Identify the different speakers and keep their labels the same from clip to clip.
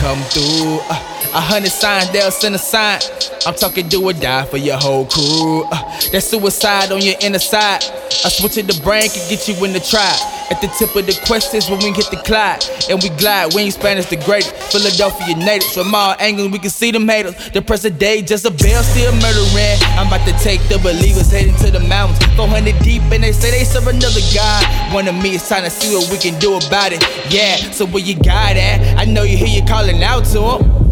Speaker 1: come through. Uh, a hundred signs, they'll send a sign. I'm talking do or die for your whole crew. Uh, that suicide on your inner side. I switch it the brain can get you in the trap. At the tip of the questions when we hit the Clyde. And we glide, we ain't Spanish the greatest. Philadelphia natives from all angles, we can see them haters. The present day, Jezebel still murdering. I'm about to take the believers heading to the mountains. 400 deep, and they say they serve another God. One of me is trying to see what we can do about it. Yeah, so where you got at? I know you hear you calling out to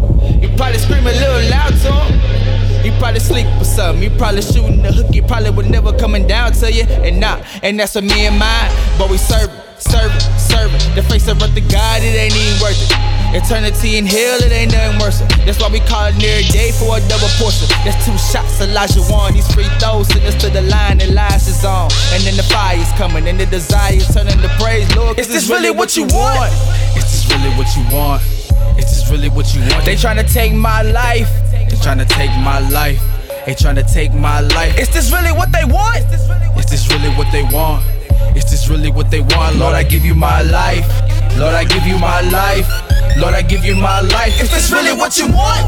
Speaker 1: him. You probably scream a little loud to him. He probably sleep or something. He probably shooting the hook. He probably would never coming down to you. And not, and that's what me and mine. But we serve serve serve. The face of the God, it ain't even worth it. Eternity in hell, it ain't nothing worse. That's why we call it near day for a double portion. That's two shots, Elijah one. These free throws send us to the line that lies is on. And then the fire's coming, and the desire turning to praise. Lord, is this really what you want?
Speaker 2: Is this really what you want? Is this really what you want?
Speaker 1: They tryna take my life.
Speaker 2: They tryna take my life. They tryna take my life.
Speaker 1: Is this really what they want?
Speaker 2: Is this really what they want? Is this really what they want? Lord, I give you my life. Lord, I give you my life. Lord, I give you my life.
Speaker 1: Is this really what you want?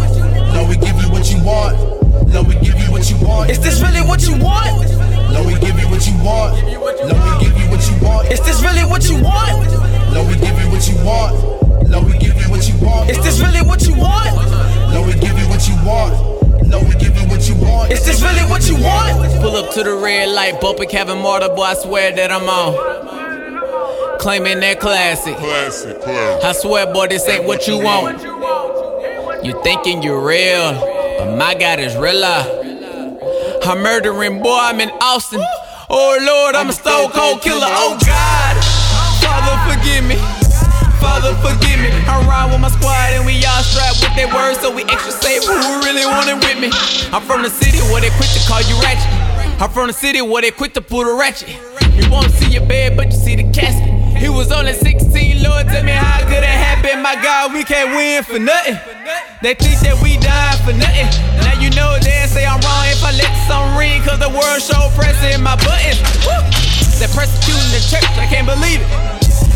Speaker 3: Lord, we give you what you want.
Speaker 4: Up to the red light, bumper Kevin Marta, boy, I swear that I'm on. Claiming that classic.
Speaker 5: Classic, classic.
Speaker 4: I swear, boy, this ain't what you want. You thinking you're real, but my God is realer. I'm murdering, boy, I'm in Austin. Oh Lord, I'm a stone cold killer. Oh God, Father, forgive me. Father, forgive me. I ride with my squad and we all strapped with their words, so we extra safe. Who really want it with me? I'm from the city where they quick to call you ratchet. I'm from the city where they quick to pull the ratchet. You won't see your bed, but you see the casket. He was only 16, Lord, tell me how could it happen? My God, we can't win for nothing. They think that we died for nothing. Now you know they say I'm wrong if I let some ring, cause the world show pressing my buttons. They're persecuting the church, I can't believe it.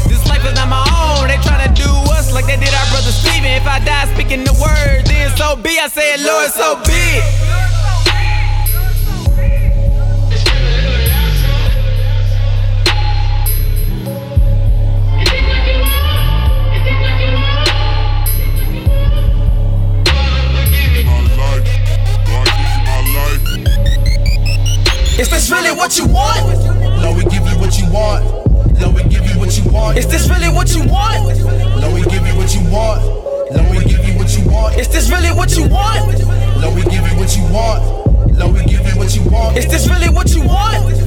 Speaker 4: This life is not my own. They tryna do us like they did our brother Stephen. If I die speaking the word, then so be. I said, Lord, so be it.
Speaker 1: Really what you want?
Speaker 3: Lord, we give you what you want. Lord, we give you what you want.
Speaker 1: Is this really what you want?
Speaker 3: Lord, we give you what you want. Lord, we give you what you want.
Speaker 1: Is this really what you want?
Speaker 3: Lord, we give you what you want. Lord, we give you what you want.
Speaker 1: Is this really what you want?